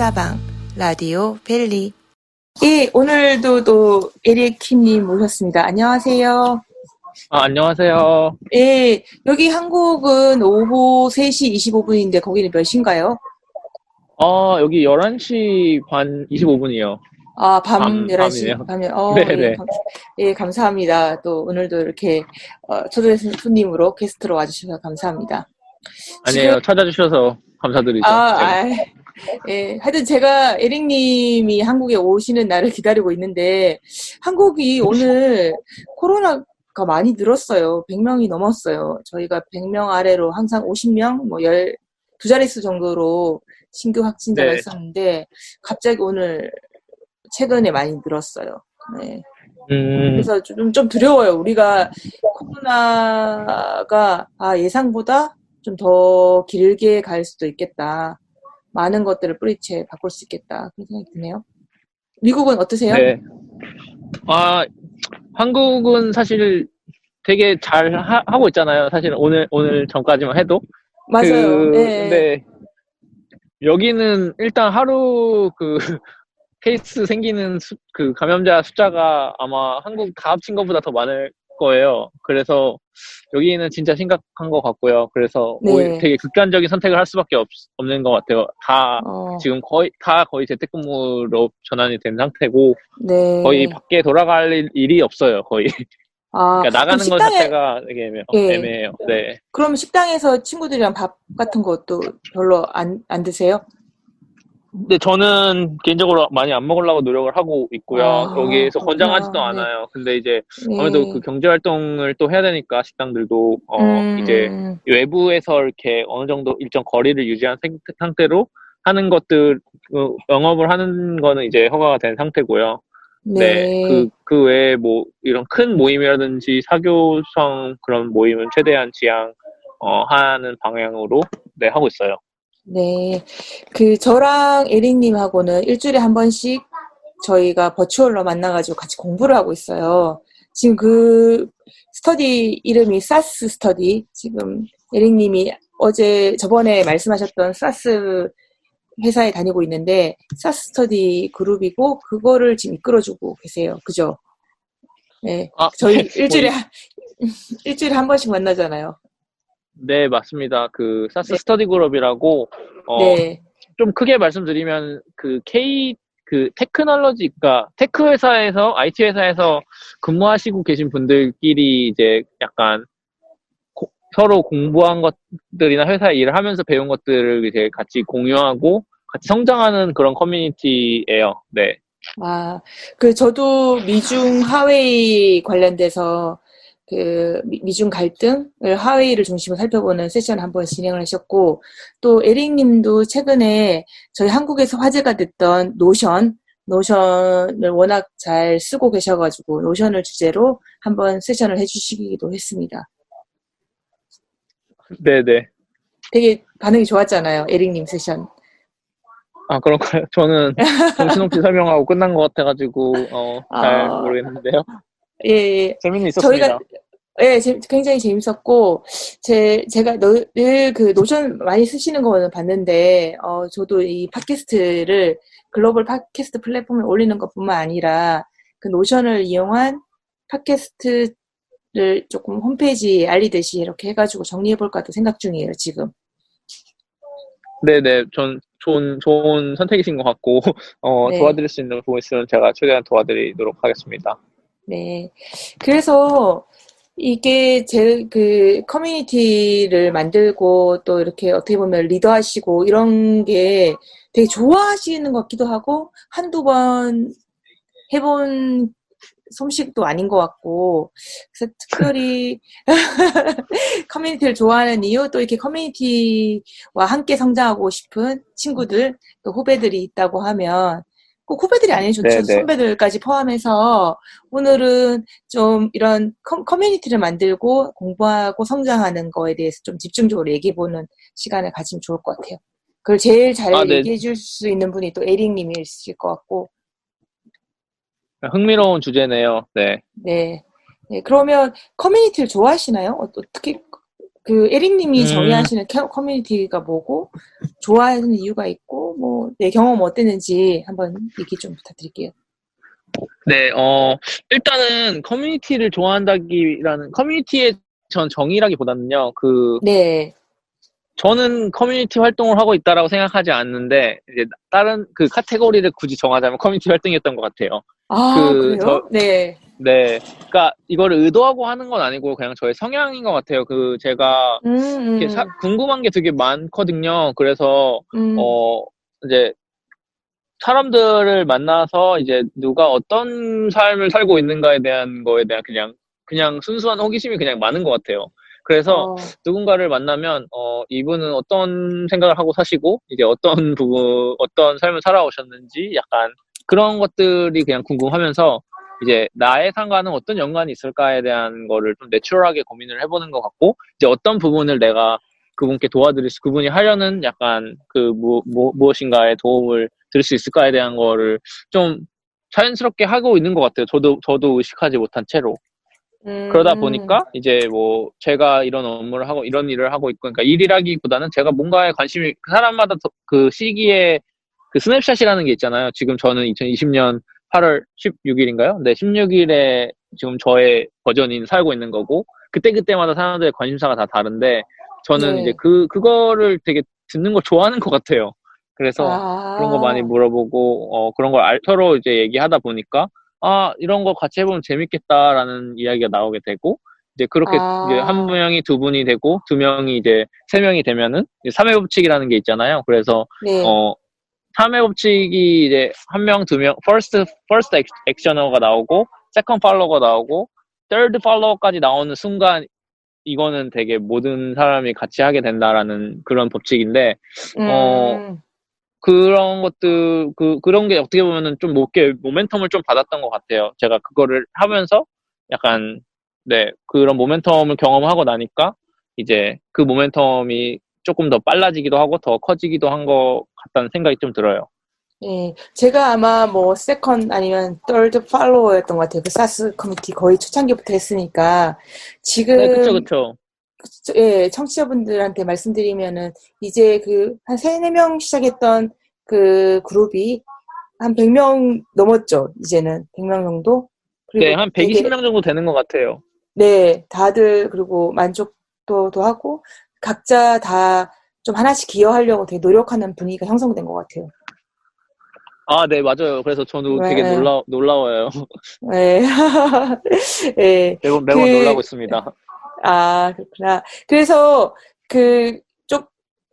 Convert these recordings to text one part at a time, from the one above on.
수다방 라디오 벨리 예, 오늘도 또 에리킴님 모셨습니다. 안녕하세요. 아, 안녕하세요. 예, 여기 한국은 오후 3시 25분인데 거기는 몇 시인가요? 어, 여기 11시 반 25분이요. 아, 밤, 밤, 11시. 밤이네요. 밤에, 어, 네네. 예, 감, 예, 감사합니다. 또 오늘도 이렇게 어, 초대 손님으로 게스트로 와주셔서 감사합니다. 아니에요. 찾아주셔서 감사드리죠. 아, 네. 아, 예. 하여튼 제가 에릭님이 한국에 오시는 날을 기다리고 있는데, 한국이 오늘 코로나가 많이 늘었어요. 100명이 넘었어요. 저희가 100명 아래로 항상 50명, 뭐, 열, 두 자릿수 정도로 신규 확진자가 네. 있었는데, 갑자기 오늘 최근에 많이 늘었어요. 네. 음, 그래서 좀, 좀 두려워요. 우리가 코로나가 아, 예상보다 좀 더 길게 갈 수도 있겠다. 많은 것들을 뿌리채 바꿀 수 있겠다. 그런 생각이 드네요. 미국은 어떠세요? 네. 아, 한국은 사실 되게 잘 하, 고 있잖아요. 사실 오늘, 오늘 전까지만 해도. 맞아요. 그, 네. 근데 여기는 일단 하루 그 케이스 생기는 수- 그 감염자 숫자가 아마 한국 다 합친 것보다 더 많을 거예요. 그래서 여기는 진짜 심각한 것 같고요. 그래서 네. 오히려 되게 극단적인 선택을 할 수밖에 없, 없는 것 같아요. 다 어, 지금 거의 다 거의 재택근무로 전환이 된 상태고 네. 거의 밖에 돌아갈 일- 일이 없어요. 거의 아, 그러니까 나가는 그럼 것 식당에- 자체가 되게 애매, 예. 애매해요. 네. 그럼 식당에서 친구들이랑 밥 같은 것도 별로 안, 안 드세요? 근데 저는 개인적으로 많이 안 먹으려고 노력을 하고 있고요. 아, 그렇구나. 권장하지도 네. 않아요. 근데 이제 네. 아무래도 그 경제 활동을 또 해야 되니까 식당들도 어 음, 이제 외부에서 이렇게 어느 정도 일정 거리를 유지한 생- 상태로 하는 것들 그 영업을 하는 거는 이제 허가가 된 상태고요. 네. 그, 그 외에 뭐 이런 큰 모임이라든지 사교성 그런 모임은 최대한 지양 어, 하는 방향으로 네, 하고 있어요. 네. 그, 저랑 에릭님하고는 일주일에 한 번씩 저희가 버추얼로 만나가지고 같이 공부를 하고 있어요. 지금 그 스터디 이름이 SaaS 스터디. 지금 에릭님이 어제 저번에 말씀하셨던 SaaS 회사에 다니고 있는데 SaaS 스터디 그룹이고 그거를 지금 이끌어주고 계세요. 그죠? 네. 아, 저희 네. 일주일에, 뭐 한- 일주일에 한 번씩 만나잖아요. 네, 맞습니다. 그 SaaS 네. 스터디 그룹이라고 어, 네. 좀 크게 말씀드리면 그 K 그 technology가 tech 회사에서 IT 회사에서 근무하시고 계신 분들끼리 이제 약간 고- 서로 공부한 것들이나 회사 일을 하면서 배운 것들을 이제 같이 공유하고 같이 성장하는 그런 커뮤니티예요. 네. 아, 그, 저도 미중 화웨이 관련돼서 그 미- 미중 갈등을 화웨이를 중심으로 살펴보는 세션을 한번 진행을 하셨고, 또 에릭 님도 최근에 저희 한국에서 화제가 됐던 Notion, Notion을 워낙 잘 쓰고 계셔가지고, Notion을 주제로 한번 세션을 해주시기도 했습니다. 네네. 되게 반응이 좋았잖아요, 에릭 님 세션. 아, 그런가요? 저는 정신없이 설명하고 끝난 것 같아가지고, 어, 잘 아. 모르겠는데요. 예, 예. 재미는 있었습니다. 저희가 예, 재- 굉장히 재밌었고 제 제가 늘 그 Notion 많이 쓰시는 거는 봤는데 어 저도 이 팟캐스트를 글로벌 팟캐스트 플랫폼에 올리는 것 뿐만 아니라 그 Notion을 이용한 팟캐스트를 조금 홈페이지에 알리듯이 이렇게 해가지고 정리해 볼까도 생각 중이에요 지금. 네네, 전 좋은, 좋은 선택이신 것 같고, 어, 네. 도와드릴 수 있는 부분 있으면 제가 최대한 도와드리도록 하겠습니다. 네. 그래서 이게 제 그 커뮤니티를 만들고 또 이렇게 어떻게 보면 리더하시고 이런 게 되게 좋아하시는 것 같기도 하고 한두 번 해본 솜씨도 아닌 것 같고 그래서 특별히 커뮤니티를 좋아하는 이유 또 이렇게 커뮤니티와 함께 성장하고 싶은 친구들 또 후배들이 있다고 하면 꼭 후배들이 아니면 좋죠. 네, 네. 선배들까지 포함해서 오늘은 좀 이런 커, 커뮤니티를 만들고 공부하고 성장하는 거에 대해서 좀 집중적으로 얘기해보는 시간을 가지면 좋을 것 같아요. 그걸 제일 잘 아, 네. 얘기해 줄 수 있는 분이 또 에릭님이실 것 같고, 흥미로운 주제네요. 네. 네. 네, 그러면 커뮤니티를 좋아하시나요? 어, 어떻게, 그 에릭님이 음. 정의하시는 캐- 커뮤니티가 뭐고 좋아하는 이유가 있고 뭐 내 경험 어땠는지 한번 얘기 좀 부탁드릴게요. 네, 어, 일단은 커뮤니티를 좋아한다기라는, 커뮤니티의 전 정의라기보다는요, 그, 네. 저는 커뮤니티 활동을 하고 있다라고 생각하지 않는데, 이제 다른 그 카테고리를 굳이 정하자면 커뮤니티 활동이었던 것 같아요. 아 그, 그래요? 저- 네. 네. 그니까, 이거를 의도하고 하는 건 아니고, 그냥 저의 성향인 것 같아요. 그, 제가, 음, 음, 사- 궁금한 게 되게 많거든요. 그래서, 음. 어, 이제, 사람들을 만나서 이제 누가 어떤 삶을 살고 있는가에 대한 거에 대한 그냥, 그냥 순수한 호기심이 그냥 많은 것 같아요. 그래서 어, 누군가를 만나면, 어, 이분은 어떤 생각을 하고 사시고, 이제 어떤 부분, 어떤 삶을 살아오셨는지 약간 그런 것들이 그냥 궁금하면서, 이제 나의 상관은 어떤 연관이 있을까에 대한 거를 좀 내추럴하게 고민을 해보는 것 같고, 이제 어떤 부분을 내가 그분께 도와드릴 수, 그분이 하려는 약간 그 무, 무, 무엇인가에 도움을 드릴 수 있을까에 대한 거를 좀 자연스럽게 하고 있는 것 같아요. 저도, 저도 의식하지 못한 채로. 음, 그러다 보니까 이제 뭐 제가 이런 업무를 하고 이런 일을 하고 있고 그러니까 일이라기보다는 제가 뭔가에 관심이 그 사람마다 더- 그 시기에 그 스냅샷이라는 게 있잖아요. 지금 저는 2020년 8월 16일인가요? 네, 16일에 지금 저의 버전인 살고 있는 거고 그때 그때마다 사람들의 관심사가 다 다른데 저는 네. 이제 그 그거를 되게 듣는 걸 좋아하는 것 같아요. 그래서 아, 그런 거 많이 물어보고 어 그런 걸 알- 서로 이제 얘기하다 보니까 아 이런 거 같이 해보면 재밌겠다라는 이야기가 나오게 되고 이제 그렇게 아. 이제 한 명이 두 분이 되고 두 명이 이제 세 명이 되면은 이제 3회 법칙이라는 게 있잖아요. 그래서 네. 어 3회 법칙이 이제 한 명, 두 명, first first 액- 액셔너가 나오고 second 팔로워가 나오고 third 팔로워까지 나오는 순간 이거는 되게 모든 사람이 같이 하게 된다라는 그런 법칙인데 어, 음, 그런 것들 그 그런 게 어떻게 보면은 좀 높게 모멘텀을 좀 받았던 것 같아요. 제가 그거를 하면서 약간 네 그런 모멘텀을 경험하고 나니까 이제 그 모멘텀이 조금 더 빨라지기도 하고 더 커지기도 한것 같다는 생각이 좀 들어요. 네. 제가 아마 뭐 세컨 아니면 third 팔로워였던 것 같아요. 그 SaaS 커뮤니티 거의 초창기부터 했으니까 지금 네, 그쵸. 저- 예, 청취자분들한테 말씀드리면은 이제 그 한 세네 명 시작했던 그 그룹이 한 100명 넘었죠. 이제는 100명 정도. 네, 한 되게- 120명 정도 되는 것 같아요. 네, 다들 그리고 만족도도 하고 각자 다 좀 하나씩 기여하려고 되게 노력하는 분위기가 형성된 것 같아요. 아, 네, 맞아요. 그래서 저도 되게 네. 놀라, 놀라워요. 네. 네. 매번, 매번 그- 놀라고 있습니다. 아, 그렇구나. 그래서 그, 좀,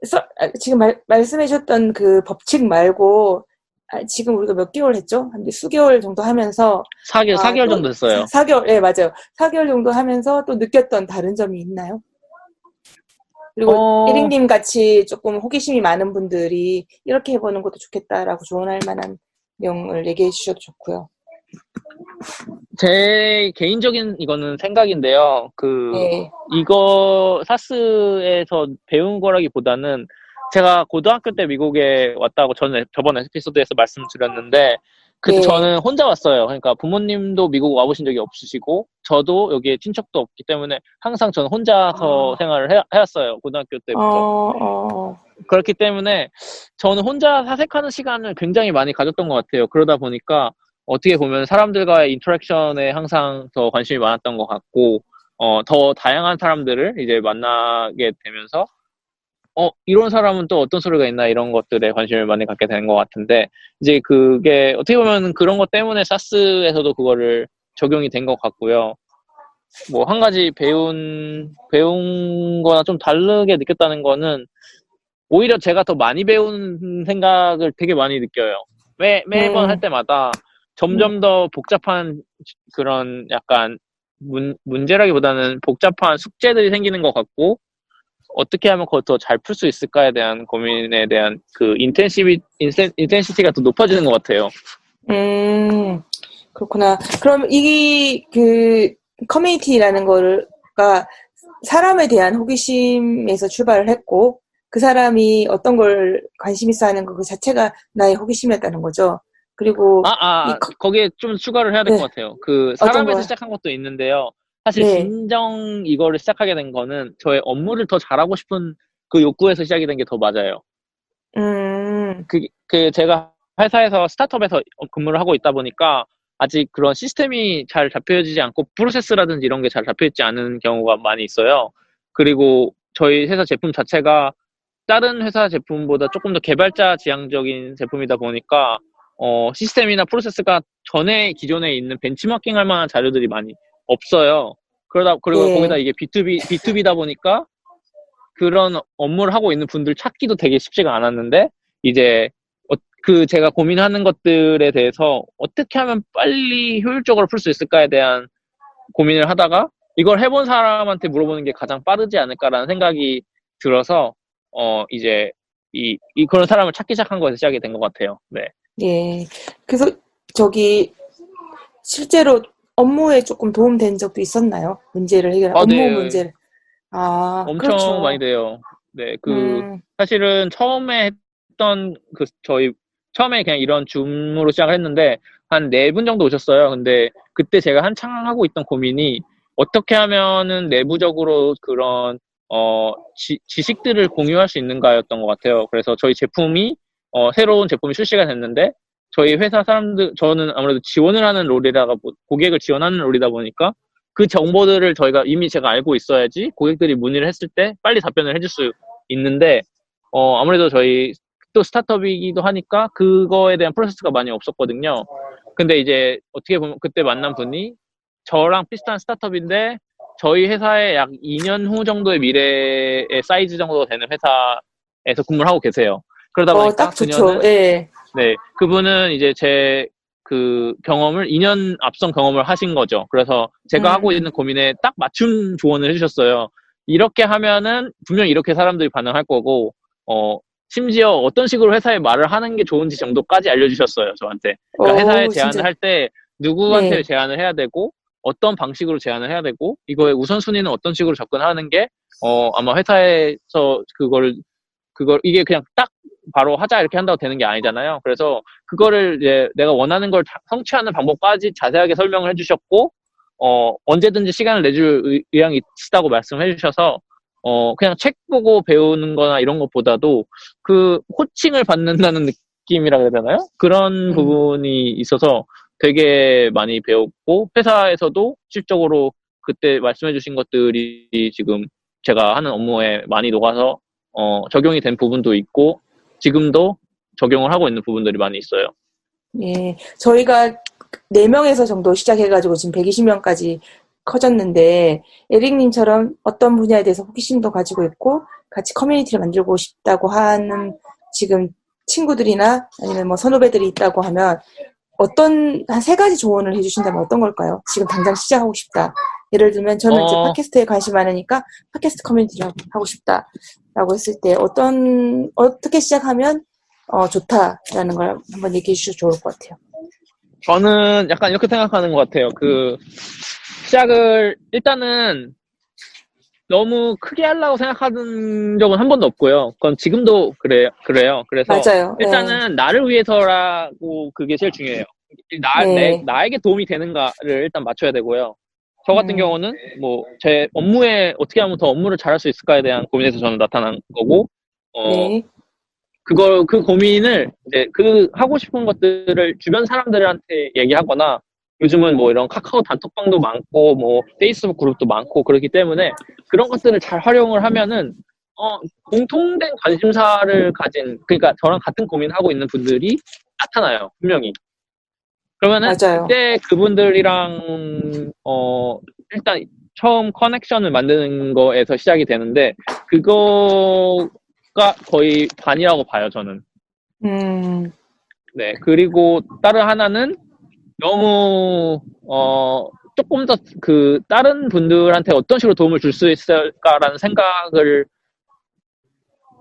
써- 아, 지금 말, 말씀해 주셨던 그 법칙 말고, 아, 지금 우리가 몇 개월 했죠? 한 수개월 정도 하면서, 4개월, 아, 4개월 또- 정도 됐어요. 4 개월, 네, 맞아요. 4개월 정도 하면서 또 느꼈던 다른 점이 있나요? 그리고 어. 에릭님 같이 조금 호기심이 많은 분들이 이렇게 해보는 것도 좋겠다라고 조언할 만한 내용을 얘기해 주셔도 좋고요. 제 개인적인 이거는 생각인데요. 그, 네. 이거 사스에서 배운 거라기보다는 제가 고등학교 때 미국에 왔다고 저는 저번 에피소드에서 말씀드렸는데 그때 네. 저는 혼자 왔어요. 그러니까 부모님도 미국 와보신 적이 없으시고 저도 여기에 친척도 없기 때문에 항상 저는 혼자서 아. 생활을 해, 해왔어요. 고등학교 때부터. 어, 어, 그렇기 때문에 저는 혼자 사색하는 시간을 굉장히 많이 가졌던 것 같아요. 그러다 보니까 어떻게 보면 사람들과의 인터랙션에 항상 더 관심이 많았던 것 같고, 어, 더 다양한 사람들을 이제 만나게 되면서, 어, 이런 사람은 또 어떤 소리가 있나 이런 것들에 관심을 많이 갖게 되는 것 같은데, 이제 그게 어떻게 보면 그런 것 때문에 사스에서도 그거를 적용이 된 것 같고요. 뭐, 한 가지 배운, 배운 거나 좀 다르게 느꼈다는 거는, 오히려 제가 더 많이 배우는 생각을 되게 많이 느껴요. 매, 매번 음. 할 때마다 점점 더 복잡한 그런 약간 문, 문제라기보다는 복잡한 숙제들이 생기는 것 같고, 어떻게 하면 그걸 더 잘 풀 수 있을까에 대한 고민에 대한 그 intensivi, insen, intensity가 더 높아지는 것 같아요. 음, 그렇구나. 그럼 이, 그, 커뮤니티라는 거가 사람에 대한 호기심에서 출발을 했고, 그 사람이 어떤 걸 관심 있어 하는 거그 자체가 나의 호기심이었다는 거죠. 그리고, 아, 아, 이 커- 거기에 좀 추가를 해야 될것 네. 같아요. 그 사람에서? 시작한 것도 있는데요. 사실 네. 진정 이거를 시작하게 된 거는 저의 업무를 더 잘하고 싶은 그 욕구에서 시작이 된 게 더 맞아요. 음, 그, 그 제가 회사에서 스타트업에서 근무를 하고 있다 보니까 아직 그런 시스템이 잘 잡혀지지 않고 프로세스라든지 이런 게 잘 잡혀있지 않은 경우가 많이 있어요. 그리고 저희 회사 제품 자체가 다른 회사 제품보다 조금 더 개발자 지향적인 제품이다 보니까 어, 시스템이나 프로세스가 전에 기존에 있는 벤치마킹 할 만한 자료들이 많이 없어요. 그러다 그리고 네. 거기다 이게 B2B B2B다 보니까 그런 업무를 하고 있는 분들 찾기도 되게 쉽지가 않았는데 이제 어, 그 제가 고민하는 것들에 대해서 어떻게 하면 빨리 효율적으로 풀 수 있을까에 대한 고민을 하다가 이걸 해본 사람한테 물어보는 게 가장 빠르지 않을까라는 생각이 들어서 어 이제 이, 이 그런 사람을 찾기 시작한 거에서 시작이 된 것 같아요. 네. 예. 그래서 저기 실제로 업무에 조금 도움된 적도 있었나요? 문제를 해결, 아, 업무 네. 문제를. 아, 엄청 그렇죠. 많이 돼요. 네, 그 음, 사실은 처음에 했던 그 저희 처음에 그냥 이런 줌으로 시작을 했는데 한 네 분 정도 오셨어요. 근데 그때 제가 한창 하고 있던 고민이 어떻게 하면은 내부적으로 그런 어 지, 지식들을 공유할 수 있는가였던 것 같아요. 그래서 저희 제품이 어 새로운 제품이 출시가 됐는데 저희 회사 사람들 저는 아무래도 지원을 하는 롤이라가 보- 고객을 지원하는 롤이다 보니까 그 정보들을 저희가 이미 제가 알고 있어야지 고객들이 문의를 했을 때 빨리 답변을 해줄 수 있는데 어 아무래도 저희 또 스타트업이기도 하니까 그거에 대한 프로세스가 많이 없었거든요. 근데 이제 어떻게 보면 그때 만난 분이 저랑 비슷한 스타트업인데 저희 회사에 약 2년 후 정도의 미래의 사이즈 정도 되는 회사에서 근무를 하고 계세요. 그러다 어, 보니까 딱 좋죠. 그녀는 예. 네, 그분은 이제 제 그 경험을 2년 앞선 경험을 하신 거죠. 그래서 제가 음. 하고 있는 고민에 딱 맞춤 조언을 해주셨어요. 이렇게 하면은 분명히 이렇게 사람들이 반응할 거고, 어, 심지어 어떤 식으로 회사에 말을 하는 게 좋은지 정도까지 알려주셨어요, 저한테. 그러니까 회사에 어우, 제안을. 할 때 누구한테 네. 제안을 해야 되고, 어떤 방식으로 제안을 해야 되고, 이거의 우선순위는 어떤 식으로 접근하는 게, 어, 아마 회사에서 그걸, 그걸, 이게 그냥 딱 바로 하자 이렇게 한다고 되는 게 아니잖아요. 그래서 그거를 이제 내가 원하는 걸 다- 성취하는 방법까지 자세하게 설명을 해주셨고, 어, 언제든지 시간을 내줄 의- 의향이 있다고 말씀해 주셔서, 어, 그냥 책 보고 배우는 거나 이런 것보다도 그 코칭을 받는다는 느낌이라 그래야 되나요? 그런 음. 부분이 있어서 되게 많이 배웠고, 회사에서도 실적으로 그때 말씀해 주신 것들이 지금 제가 하는 업무에 많이 녹아서, 어, 적용이 된 부분도 있고, 지금도 적용을 하고 있는 부분들이 많이 있어요. 예. 저희가 4명에서 정도 시작해가지고 지금 120명까지 커졌는데, 에릭님처럼 어떤 분야에 대해서 호기심도 가지고 있고, 같이 커뮤니티를 만들고 싶다고 하는 지금 친구들이나 아니면 뭐 선후배들이 있다고 하면, 어떤, 한 세 가지 조언을 해주신다면 어떤 걸까요? 지금 당장 시작하고 싶다. 예를 들면 저는 이제 어. 팟캐스트에 관심 많으니까 팟캐스트 커뮤니티를 하고 싶다. 라고 했을 때 어떤, 어떻게 시작하면 어, 좋다라는 걸 한번 얘기해 주셔도 좋을 것 같아요. 저는 약간 이렇게 생각하는 것 같아요. 그, 시작을, 일단은, 너무 크게 하려고 생각하는 적은 한 번도 없고요. 그건 지금도 그래요. 그래요. 그래서, 맞아요. 네. 일단은 나를 위해서라고 그게 제일 중요해요. 나, 네. 내, 나에게 도움이 되는가를 일단 맞춰야 되고요. 저 같은 음. 경우는 뭐 제 업무에 어떻게 하면 더 업무를 잘할 수 있을까에 대한 고민에서 저는 나타난 거고, 어, 네. 그걸 그 고민을 이제 그 하고 싶은 것들을 주변 사람들한테 얘기하거나 요즘은 뭐 이런 카카오 단톡방도 많고 뭐 페이스북 그룹도 많고 그렇기 때문에 그런 것들을 잘 활용을 하면은 어 공통된 관심사를 가진 그러니까 저랑 같은 고민하고 있는 분들이 나타나요 분명히. 그러면은 맞아요. 그때 그분들이랑 어 일단 처음 커넥션을 만드는 거에서 시작이 되는데 그거가 거의 반이라고 봐요 저는. 음, 네 그리고 다른 하나는 너무 어 조금 더 그 다른 분들한테 어떤 식으로 도움을 줄 수 있을까라는 생각을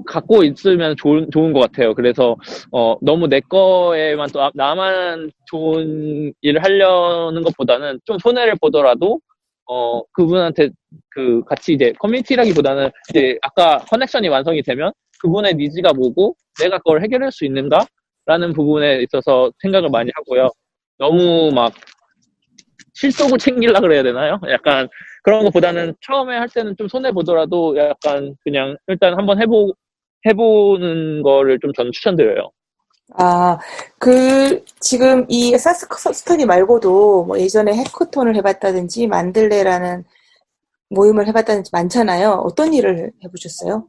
갖고 있으면 좋은 좋은 것 같아요. 그래서 어 너무 내 거에만 또 나만 좋은 일을 하려는 것보다는 좀 손해를 보더라도 어 그분한테 그 같이 이제 커뮤니티라기보다는 이제 아까 커넥션이 완성이 되면 그분의 니즈가 뭐고 내가 그걸 해결할 수 있는가라는 부분에 있어서 생각을 많이 하고요. 너무 막 실속을 챙기려 그래야 되나요? 약간 그런 것보다는 처음에 할 때는 좀 손해 보더라도 약간 그냥 일단 한번 해보 해보는 거를 좀 저는 추천드려요. 아, 그, 지금 이 사스 스터디 말고도 뭐 예전에 해커톤을 해봤다든지 만들레라는 모임을 해봤다든지 많잖아요. 어떤 일을 해보셨어요?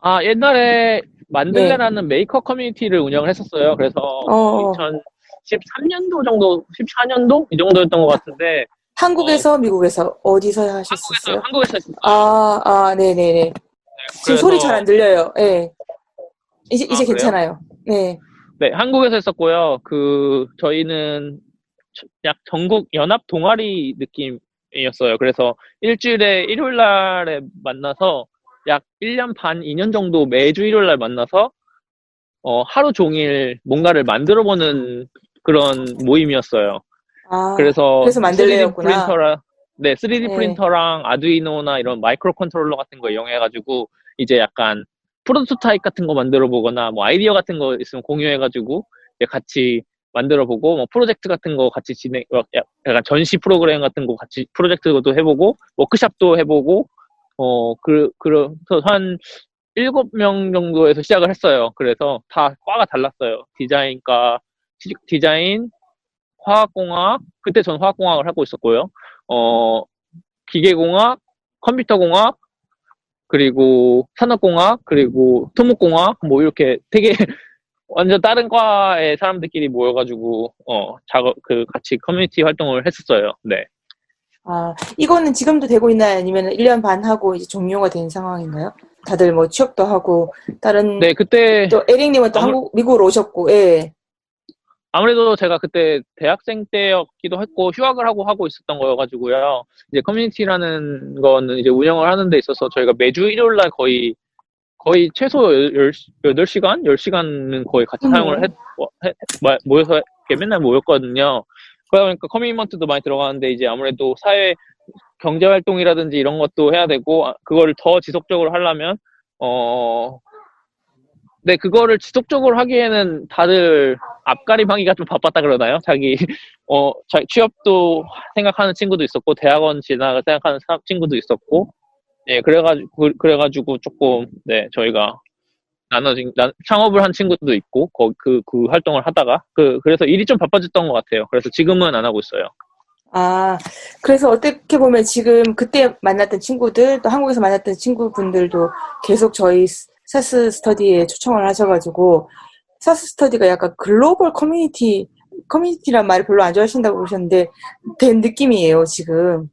아, 옛날에 만들래라는 네. 메이커 커뮤니티를 운영을 했었어요. 그래서 어. 2013년도 정도, 14년도? 이 정도였던 것 같은데. 한국에서, 어, 미국에서, 어디서 하셨었어요? 한국에서, 한국에서. 아, 아, 네네네. 네, 지금 소리 잘 안 들려요. 예. 네. 이제, 이제 아, 괜찮아요. 네. 네, 한국에서 했었고요. 그, 저희는 약 전국 연합 동아리 느낌이었어요. 그래서 일주일에 일요일 날에 만나서 약 1년 반, 2년 정도 매주 일요일 날 만나서 어, 하루 종일 뭔가를 만들어 보는 그런 모임이었어요. 아, 그래서, 그래서 만들래였구나. 3D 프린터랑, 네, 3D 네. 프린터랑 Arduino나 이런 microcontroller 같은 거 이용해가지고 이제 약간 프로토타입 같은 거 만들어 보거나 뭐 아이디어 같은 거 있으면 공유해가지고 이제 같이 만들어 보고 뭐 프로젝트 같은 거 같이 진행 약간 전시 프로그램 같은 거 같이 프로젝트도 해보고 워크샵도 해보고 어 그 그래서 한 일곱 명 정도에서 시작을 했어요. 그래서 다 과가 달랐어요. 디자인과 디자인, 화학공학 그때 전 화학공학을 하고 있었고요. 어 기계공학, 컴퓨터공학, 그리고 산업공학, 그리고 토목공학, 뭐 이렇게 되게 완전 다른 과의 사람들끼리 모여가지고, 어, 작업, 그, 같이 커뮤니티 활동을 했었어요. 네. 아, 이거는 지금도 되고 있나요? 아니면 1년 반 하고 이제 종료가 된 상황인가요? 다들 뭐 취업도 하고, 다른. 네, 그때. 또 에릭님은 또 아무... 한국, 미국으로 오셨고, 예. 아무래도 제가 그때 대학생 때였기도 했고 휴학을 하고 하고 있었던 거여가지고요. 이제 커뮤니티라는 거는 이제 운영을 하는 데 있어서 저희가 매주 일요일 날 거의 거의 최소 8시간? 10시간은 거의 같이 음. 사용을 했, 했, 모여서 맨날 모였거든요. 그러다 보니까 커뮤니먼트도 많이 들어가는데 이제 아무래도 사회 경제 활동이라든지 이런 것도 해야 되고 아, 그거를 더 지속적으로 하려면 어 네, 그거를 지속적으로 하기에는 다들 앞가림하기가 좀 바빴다 그러나요? 자기 어 취업도 생각하는 친구도 있었고 대학원 진학을 생각하는 친구도 있었고 예 그래가지고 그래가지고 조금 네 저희가 나눠진 나, 창업을 한 친구도 있고 그그 그 활동을 하다가 그 그래서 일이 좀 바빠졌던 것 같아요. 그래서 지금은 안 하고 있어요. 아, 그래서 어떻게 보면 지금 그때 만났던 친구들, 또 한국에서 만났던 친구분들도 계속 저희 SaaS 스터디에 초청을 하셔가지고 SaaS 스터디가 약간 글로벌 커뮤니티 커뮤니티란 말을 별로 안 좋아하신다고 그러셨는데 된 느낌이에요 지금.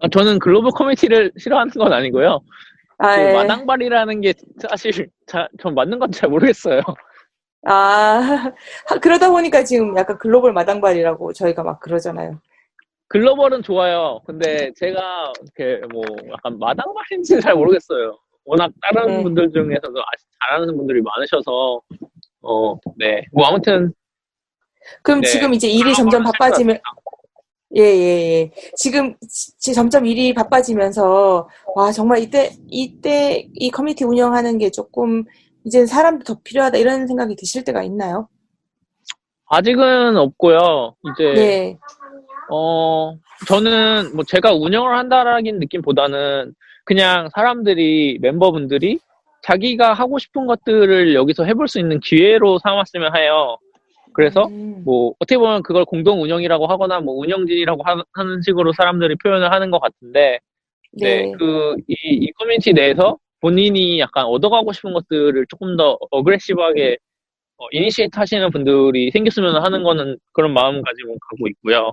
아, 저는 글로벌 커뮤니티를 싫어하는 건 아니고요. 아, 그 예. 마당발이라는 게 사실 자, 전 맞는 건 잘 모르겠어요. 아 그러다 보니까 지금 약간 글로벌 마당발이라고 저희가 막 그러잖아요. 글로벌은 좋아요. 근데 제가 이렇게 뭐 약간 마당발인지는 잘 모르겠어요. 워낙 다른 네. 분들 중에서도 아직 잘하는 분들이 많으셔서 어, 네. 뭐 아무튼 그럼 네. 지금 이제 일이 점점 바빠지면 예, 예, 예. 지금 지, 점점 일이 바빠지면서 와 정말 이때 이때 이 커뮤니티 운영하는 게 조금 이제 사람도 더 필요하다 이런 생각이 드실 때가 있나요? 아직은 없고요. 이제 네. 어 저는 뭐 제가 운영을 한다라는 느낌보다는 그냥 사람들이 멤버분들이 자기가 하고 싶은 것들을 여기서 해볼 수 있는 기회로 삼았으면 해요. 그래서 음. 뭐 어떻게 보면 그걸 공동 운영이라고 하거나 뭐 운영진이라고 하, 는 식으로 사람들이 표현을 하는 것 같은데 네, 네 그이 이 커뮤니티 내에서 본인이 약간 얻어가고 싶은 것들을 조금 더 aggressive하게 어, initiate 하시는 분들이 생겼으면 하는 거는 그런 마음 가지고 가고 있고요.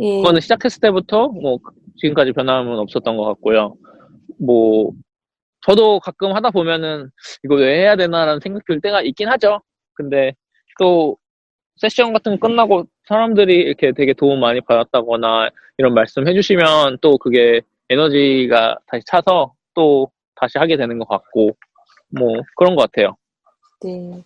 예. 그거는 시작했을 때부터 뭐 지금까지 변함은 없었던 것 같고요. 뭐 저도 가끔 하다 보면은 이거 왜 해야 되나라는 생각 들 때가 있긴 하죠. 근데 또 세션 같은 거 끝나고 사람들이 이렇게 되게 도움 많이 받았다거나 이런 말씀 해주시면 또 그게 에너지가 다시 차서 또 다시 하게 되는 것 같고 뭐 그런 것 같아요. 네.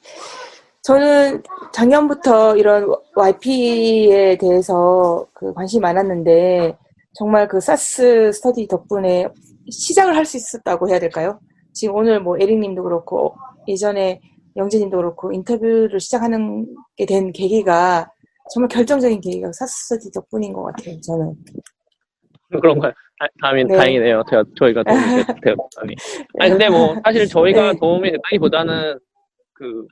저는 작년부터 이런 YP에 대해서 그 관심이 많았는데 정말 그 사스 스터디 덕분에 시작을 할 수 있었다고 해야 될까요? 지금 오늘 뭐 에릭님도 그렇고 예전에 영재님도 그렇고 인터뷰를 시작하는 게 된 계기가 정말 결정적인 계기가 사스터디 덕분인 것 같아요. 저는 그런가요? 다행이, 네. 다행이네요. 제가, 저희가 도움이 됐- 되었다니. 아니, 근데 뭐, 사실 저희가 네. 도움이 됐다기보다는, 그,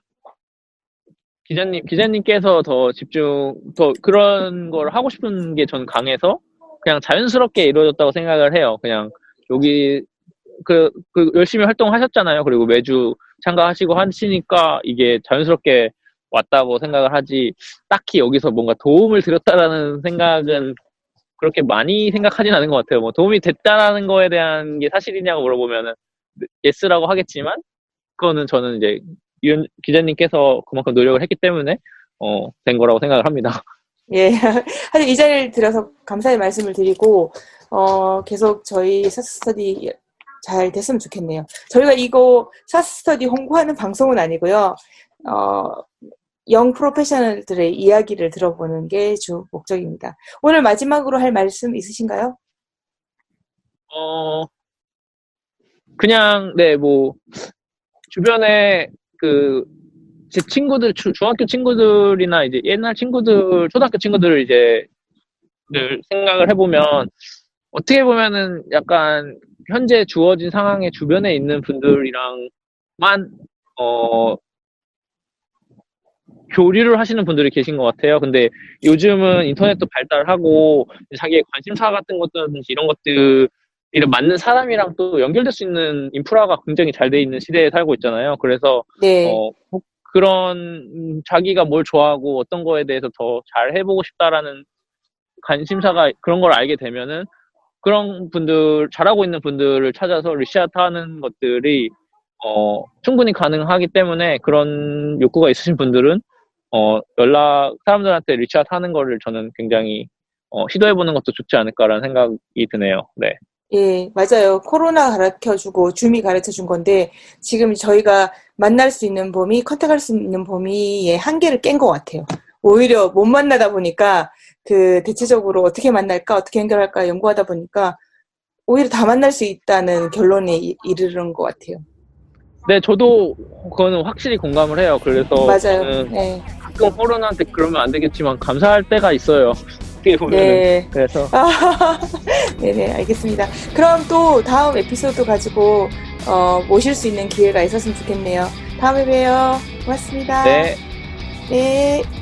기자님, 기자님께서 더 집중, 더 그런 걸 하고 싶은 게 전 강해서, 그냥 자연스럽게 이루어졌다고 생각을 해요. 그냥, 여기, 그, 그, 열심히 활동하셨잖아요. 그리고 매주 참가하시고 하시니까, 이게 자연스럽게 왔다고 생각을 하지, 딱히 여기서 뭔가 도움을 드렸다라는 생각은 그렇게 많이 생각하진 않은 것 같아요. 뭐 도움이 됐다라는 거에 대한 게 사실이냐고 물어보면은 yes라고 하겠지만 그거는 저는 이제 기자님께서 그만큼 노력을 했기 때문에 어, 된 거라고 생각을 합니다. 예. 하여튼 이 자리를 들어서 감사의 말씀을 드리고, 어, 계속 저희 사스스터디 잘 됐으면 좋겠네요. 저희가 이거 사스스터디 홍보하는 방송은 아니고요. 어, 영 프로페셔널들의 이야기를 들어보는 게 주 목적입니다. 오늘 마지막으로 할 말씀 있으신가요? 어 그냥 네 뭐 주변에 그 제 친구들 주- 중학교 친구들이나 이제 옛날 친구들 초등학교 친구들을 이제 늘 생각을 해보면 어떻게 보면은 약간 현재 주어진 상황에 주변에 있는 분들이랑만 어 교류를 하시는 분들이 계신 것 같아요. 근데 요즘은 인터넷도 발달하고 자기의 관심사 같은 것들든지 이런 것들 이런 맞는 사람이랑 또 연결될 수 있는 인프라가 굉장히 잘 돼 있는 시대에 살고 있잖아요. 그래서 네. 어, 혹- 그런 음, 자기가 뭘 좋아하고 어떤 거에 대해서 더 잘 해보고 싶다라는 관심사가 그런 걸 알게 되면은 그런 분들 잘하고 있는 분들을 찾아서 reach out 하는 것들이 어, 충분히 가능하기 때문에 그런 욕구가 있으신 분들은 어, 연락 사람들한테 reach out 하는 거를 저는 굉장히 어, 시도해 보는 것도 좋지 않을까라는 생각이 드네요. 네. 예, 맞아요. 코로나 가르쳐 주고 줌이 가르쳐 준 건데 지금 저희가 만날 수 있는 범위, 컨택할 수 있는 범위의 한계를 깬 것 같아요. 오히려 못 만나다 보니까 그 대체적으로 어떻게 만날까, 어떻게 연결할까 연구하다 보니까 오히려 다 만날 수 있다는 결론에 이- 이르는 것 같아요. 네, 저도 그거는 확실히 공감을 해요. 그래서 맞아요. 네. 가끔 코로나한테 그러면 안 되겠지만 감사할 때가 있어요. 어떻게 보면은 네. 그래서 아, 네네, 알겠습니다. 그럼 또 다음 에피소드 가지고 어, 모실 수 있는 기회가 있었으면 좋겠네요. 다음에 봬요. 고맙습니다. 네. 네.